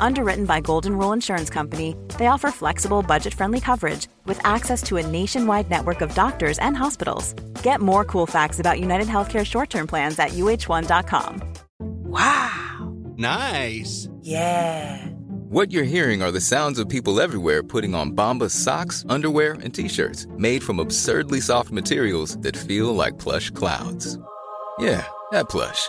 Underwritten by Golden Rule Insurance Company, they offer flexible, budget friendly coverage with access to a nationwide network of doctors and hospitals. Get more cool facts about United Healthcare short term plans at uh1.com. Wow! Nice! Yeah! What you're hearing are the sounds of people everywhere putting on Bombas socks, underwear, and t shirts made from absurdly soft materials that feel like plush clouds. Yeah, that plush.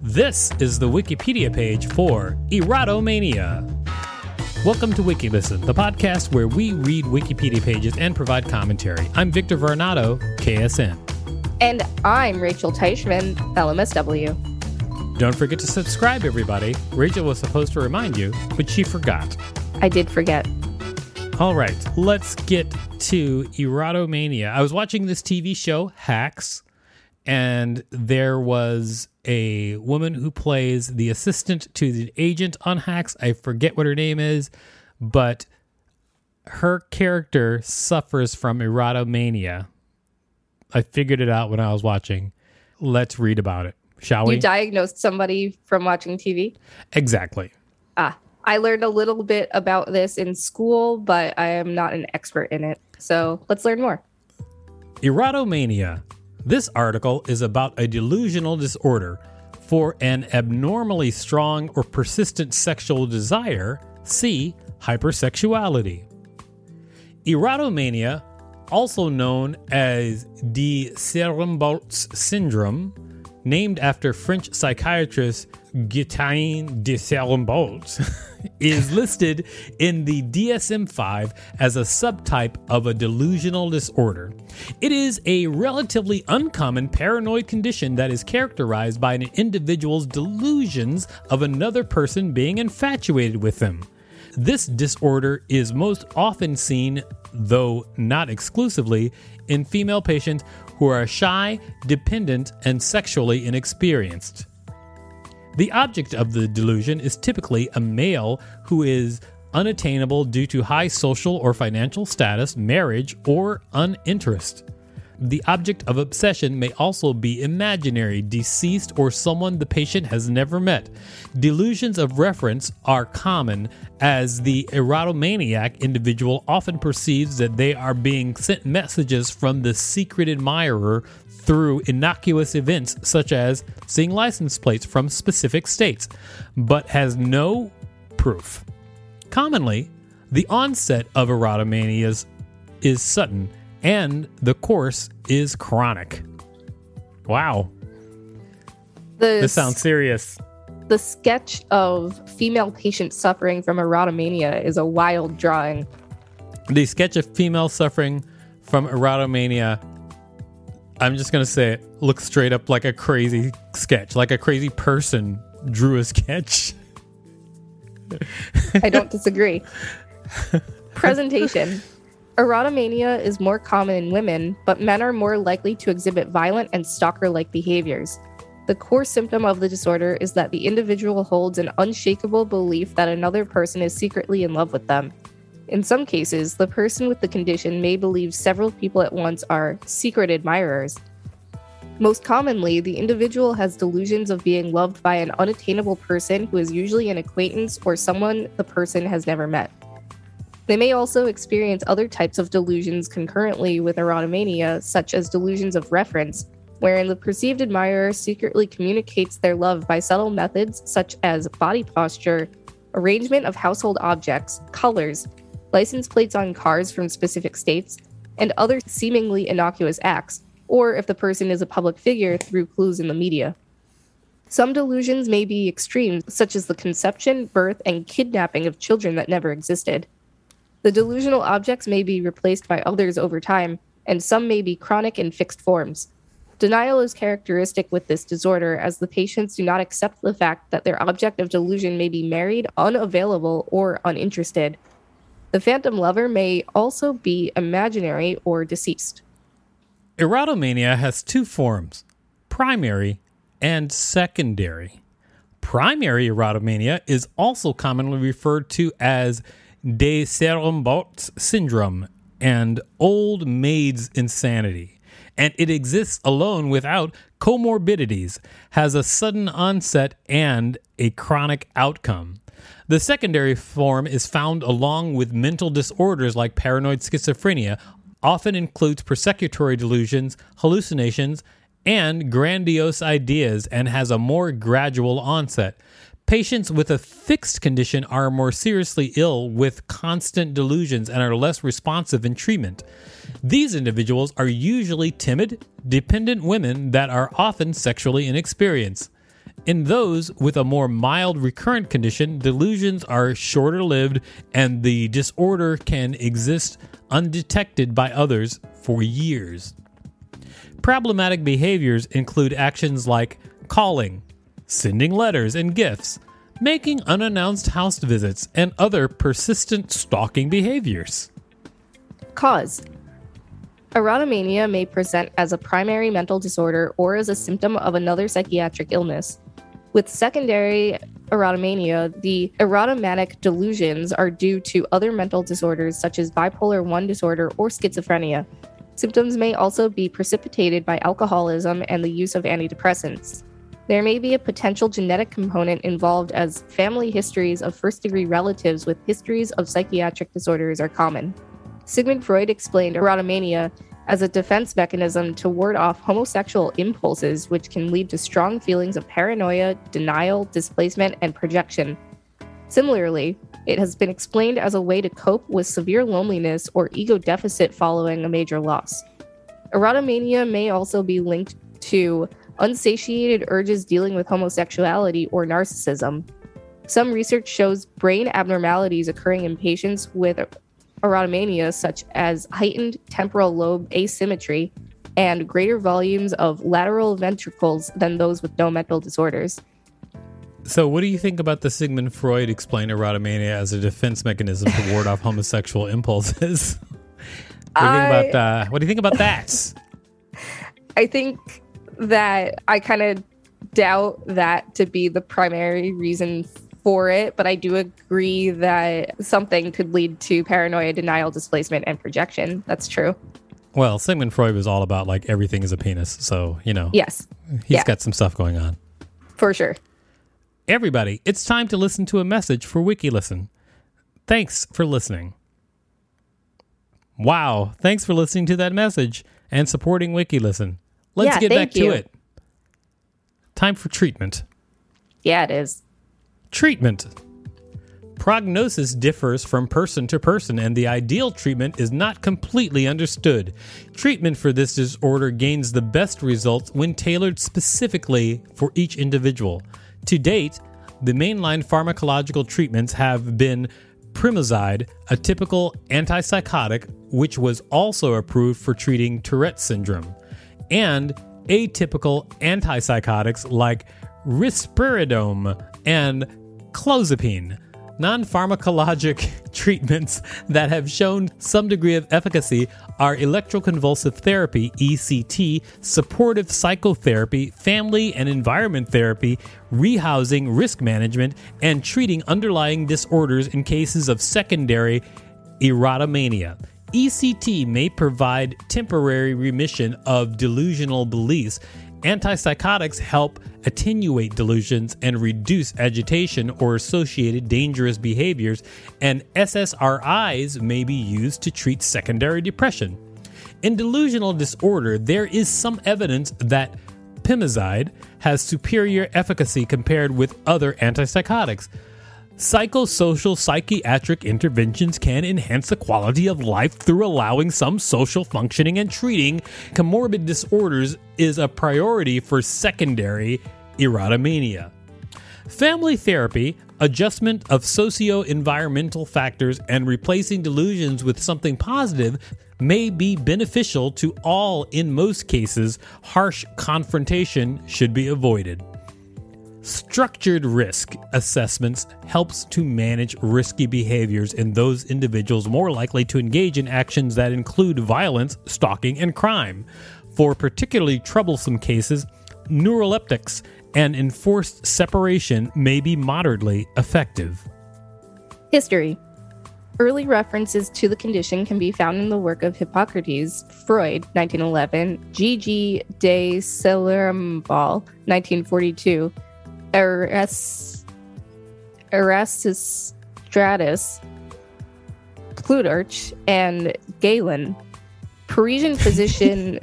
This is the Wikipedia page for Erotomania. Welcome to WikiListen, the podcast where we read Wikipedia pages and provide commentary. I'm Victor Varnado, KSN. And I'm Rachel Teichman, LMSW. Don't forget to subscribe, everybody. Rachel was supposed to remind you, but she forgot. I did forget. All right, let's get to Erotomania. I was watching this TV show, Hacks, and there was a woman who plays the assistant to the agent on Hacks. I forget what her name is, but her character suffers from erotomania. I figured it out when I was watching. Let's read about it, shall we? You diagnosed somebody from watching TV? Exactly. Ah, I learned a little bit about this in school, but I am not an expert in it. So let's learn more. Erotomania. This article is about a delusional disorder for an abnormally strong or persistent sexual desire. See hypersexuality. Erotomania, also known as de Serembolt's syndrome, named after French psychiatrist Guytin de Serembolt, is listed in the DSM 5 as a subtype of a delusional disorder. It is a relatively uncommon paranoid condition that is characterized by an individual's delusions of another person being infatuated with them. This disorder is most often seen, though not exclusively, in female patients who are shy, dependent, and sexually inexperienced. The object of the delusion is typically a male who is unattainable due to high social or financial status, marriage, or uninterest. The object of obsession may also be imaginary, deceased, or someone the patient has never met. Delusions of reference are common, as the erotomaniac individual often perceives that they are being sent messages from the secret admirer through innocuous events such as seeing license plates from specific states, but has no proof. Commonly, the onset of erotomania is sudden and the course is chronic. Wow. The This sounds serious. the sketch of female patients suffering from erotomania is a wild drawing. The sketch of female suffering from erotomania, I'm just to say it, looks straight up like a crazy sketch, like a crazy person drew a sketch. I don't disagree. Presentation Erotomania is more common in women, but men are more likely to exhibit violent and stalker like behaviors. The core symptom of the disorder is that the individual holds an unshakable belief that another person is secretly in love with them. In some cases, the person with the condition may believe several people at once are secret admirers. Most commonly, the individual has delusions of being loved by an unattainable person who is usually an acquaintance or someone the person has never met. They may also experience other types of delusions concurrently with erotomania, such as delusions of reference, wherein the perceived admirer secretly communicates their love by subtle methods such as body posture, arrangement of household objects, colors, license plates on cars from specific states, and other seemingly innocuous acts, or if the person is a public figure through clues in the media. Some delusions may be extreme, such as the conception, birth, and kidnapping of children that never existed. The delusional objects may be replaced by others over time, and some may be chronic in fixed forms. Denial is characteristic with this disorder as the patients do not accept the fact that their object of delusion may be married, unavailable, or uninterested. The phantom lover may also be imaginary or deceased. Erotomania has two forms primary and secondary. Primary erotomania is also commonly referred to as de Serembolt's syndrome and old maid's insanity, and it exists alone without comorbidities, has a sudden onset and a chronic outcome. The secondary form is found along with mental disorders like paranoid schizophrenia, often includes persecutory delusions, hallucinations, and grandiose ideas, and has a more gradual onset. Patients with a fixed condition are more seriously ill with constant delusions and are less responsive in treatment. These individuals are usually timid, dependent women that are often sexually inexperienced. In those with a more mild recurrent condition, delusions are shorter lived and the disorder can exist undetected by others for years. Problematic behaviors include actions like calling, sending letters and gifts, making unannounced house visits, and other persistent stalking behaviors. Cause Erotomania may present as a primary mental disorder or as a symptom of another psychiatric illness. With secondary erotomania, the erotomanic delusions are due to other mental disorders such as bipolar 1 disorder or schizophrenia. Symptoms may also be precipitated by alcoholism and the use of antidepressants. There may be a potential genetic component involved as family histories of first degree relatives with histories of psychiatric disorders are common. Sigmund Freud explained erotomania as a defense mechanism to ward off homosexual impulses, which can lead to strong feelings of paranoia, denial, displacement, and projection. Similarly, it has been explained as a way to cope with severe loneliness or ego deficit following a major loss. Erotomania may also be linked to unsatiated urges dealing with homosexuality or narcissism. Some research shows brain abnormalities occurring in patients with erotomania, such as heightened temporal lobe asymmetry and greater volumes of lateral ventricles than those with no mental disorders. So, what do you think about the Sigmund Freud explain erotomania as a defense mechanism to ward off homosexual impulses? what, do you think I- about, uh, what do you think about that? I think that I kind of doubt that to be the primary reason for it, but I do agree that something could lead to paranoia, denial, displacement, and projection. That's true. Well, Sigmund Freud was all about like everything is a penis, so you know Yes, he's yeah. got some stuff going on. for sure. Everybody, it's time to listen to a message for WikiListen. Thanks for listening. Wow, thanks for listening to that message and supporting WikiListen. Let's Yeah, get back you. to it. Time for treatment. Yeah, it is. Treatment. Prognosis differs from person to person, and the ideal treatment is not completely understood. Treatment for this disorder gains the best results when tailored specifically for each individual. To date, the mainline pharmacological treatments have been Pimozide, a typical antipsychotic, which was also approved for treating Tourette syndrome, and atypical antipsychotics like risperidone and clozapine. Non pharmacologic treatments that have shown some degree of efficacy are electroconvulsive therapy, ECT, supportive psychotherapy, family and environment therapy, rehousing, risk management, and treating underlying disorders in cases of secondary erotomania. ECT may provide temporary remission of delusional beliefs. Antipsychotics help attenuate delusions and reduce agitation or associated dangerous behaviors, and SSRIs may be used to treat secondary depression. In delusional disorder, there is some evidence that pimozide has superior efficacy compared with other antipsychotics. Psychosocial psychiatric interventions can enhance the quality of life through allowing some social functioning and treating comorbid disorders is a priority for secondary erotomania. Family therapy, adjustment of socio environmental factors, and replacing delusions with something positive may be beneficial to all in most cases. Harsh confrontation should be avoided. Structured risk assessments helps to manage risky behaviors in those individuals more likely to engage in actions that include violence, stalking, and crime. For particularly troublesome cases, neuroleptics and enforced separation may be moderately effective. History Early references to the condition can be found in the work of Hippocrates, Freud, 1911, G.G. de Celerembal, 1942, Eras- Erastus Stratus, Plutarch, and Galen. Parisian physician.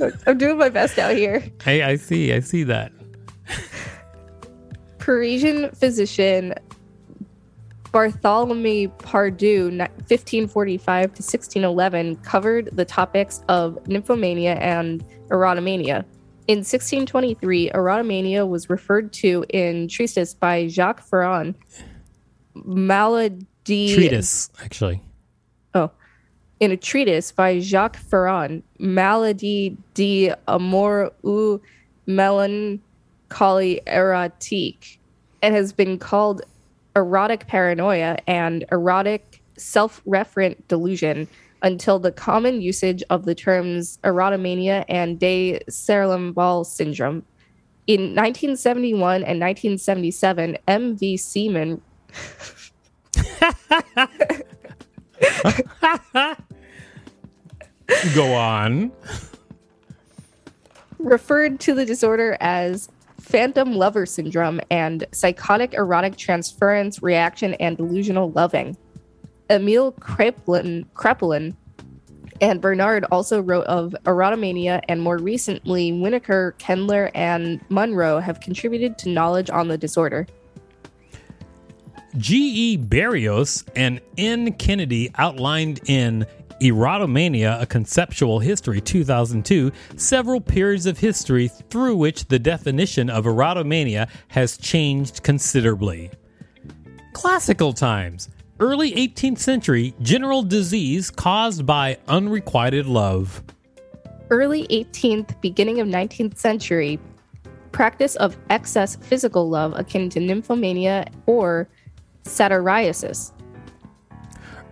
I'm doing my best out here. Hey, I see, I see that. Parisian physician Bartholomew Pardieu, 1545 to 1611, covered the topics of nymphomania and erotomania. In 1623, erotomania was referred to in treatise by Jacques Ferrand. Malady. Treatise, actually. Oh. In a treatise by Jacques Ferrand, Maladie d'amour ou melancholie érotique, and has been called erotic paranoia and erotic self referent delusion until the common usage of the terms erotomania and de Serlembal syndrome. In 1971 and 1977, M.V. Seeman Go on. referred to the disorder as phantom lover syndrome and psychotic erotic transference reaction and delusional loving. Emil Kraepelin, and Bernard also wrote of erotomania, and more recently, Winokur, Kendler, and Munro have contributed to knowledge on the disorder. G.E. Berrios and N. Kennedy outlined in Erotomania, a Conceptual History 2002, several periods of history through which the definition of erotomania has changed considerably. Classical times, early 18th century, general disease caused by unrequited love. Early 18th, beginning of 19th century, practice of excess physical love akin to nymphomania or satyriasis.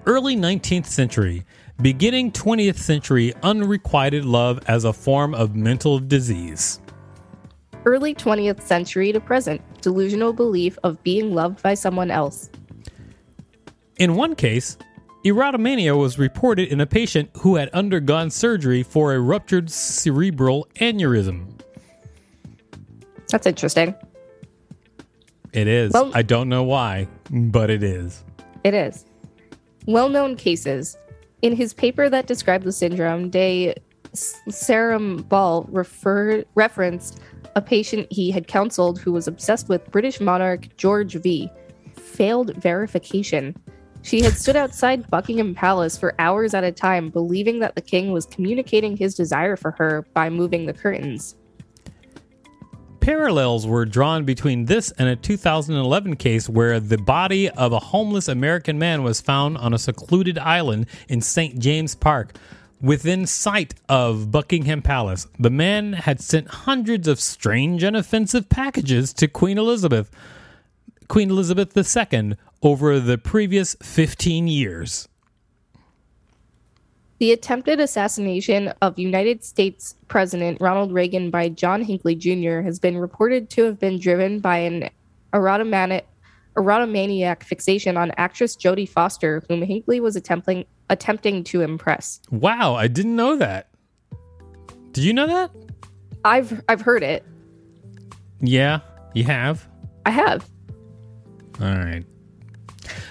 Early 19th century, beginning 20th century, unrequited love as a form of mental disease. Early 20th century to present, delusional belief of being loved by someone else. In one case, erotomania was reported in a patient who had undergone surgery for a ruptured cerebral aneurysm. That's interesting. It is. Well- I don't know why, but it is. It is. Well known cases. In his paper that described the syndrome, de Serembal referred, referenced a patient he had counseled who was obsessed with British monarch George V. Failed verification. She had stood outside Buckingham Palace for hours at a time, believing that the king was communicating his desire for her by moving the curtains. Parallels were drawn between this and a 2011 case where the body of a homeless American man was found on a secluded island in St. James Park. Within sight of Buckingham Palace, the man had sent hundreds of strange and offensive packages to Queen Elizabeth, Queen Elizabeth II, over the previous 15 years. The attempted assassination of United States President Ronald Reagan by John Hinckley Jr. has been reported to have been driven by an erotomaniac, erotomaniac fixation on actress Jodie Foster, whom Hinckley was attempting attempting to impress. Wow, I didn't know that. Did you know that? I've I've heard it. Yeah, you have. I have. All right.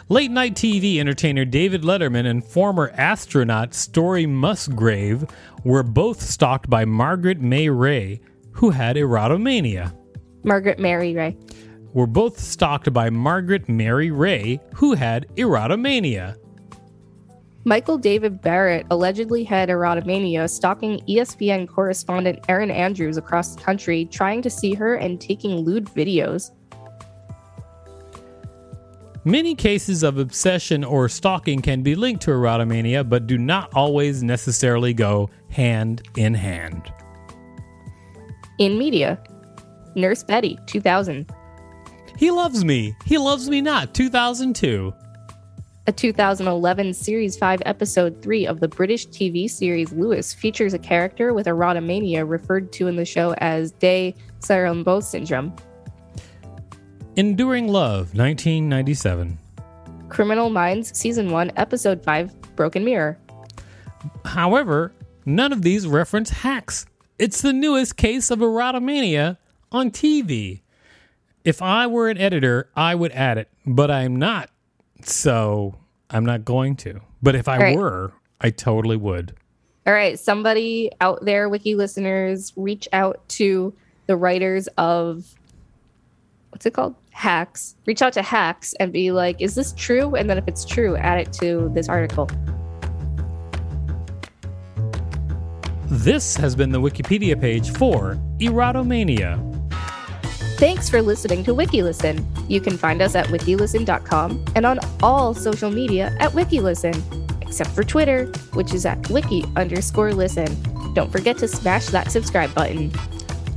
Late night TV entertainer David Letterman and former astronaut Story Musgrave were both stalked by Margaret May Ray, who had erotomania. Margaret Mary Ray. Were both stalked by Margaret Mary Ray, who had erotomania. Michael David Barrett allegedly had erotomania, stalking ESPN correspondent Erin Andrews across the country, trying to see her and taking lewd videos. Many cases of obsession or stalking can be linked to erotomania, but do not always necessarily go hand in hand. In media, Nurse Betty, 2000. He loves me. He loves me not. 2002. A 2011 Series 5 Episode 3 of the British TV series Lewis features a character with erotomania referred to in the show as De Sarambo syndrome. Enduring Love, 1997. Criminal Minds Season 1, Episode 5 Broken Mirror. However, none of these reference hacks. It's the newest case of erotomania on TV. If I were an editor, I would add it, but I'm not. So I'm not going to. But if I Right. were, I totally would. All right, somebody out there, wiki listeners, reach out to the writers of what's it called? Hacks. Reach out to Hacks and be like, is this true? And then if it's true, add it to this article. This has been the Wikipedia page for erotomania. Thanks for listening to WikiListen. You can find us at wikilisten.com and on all social media at WikiListen, except for Twitter, which is at wiki underscore listen. Don't forget to smash that subscribe button.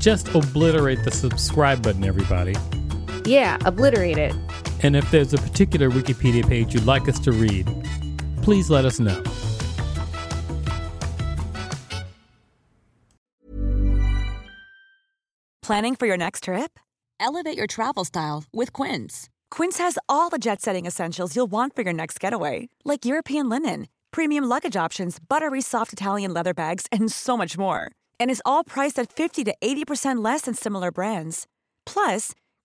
Just obliterate the subscribe button, everybody. Yeah, obliterate it. And if there's a particular Wikipedia page you'd like us to read, please let us know. Planning for your next trip? Elevate your travel style with Quince. Quince has all the jet setting essentials you'll want for your next getaway, like European linen, premium luggage options, buttery soft Italian leather bags, and so much more. And is all priced at 50 to 80% less than similar brands. Plus,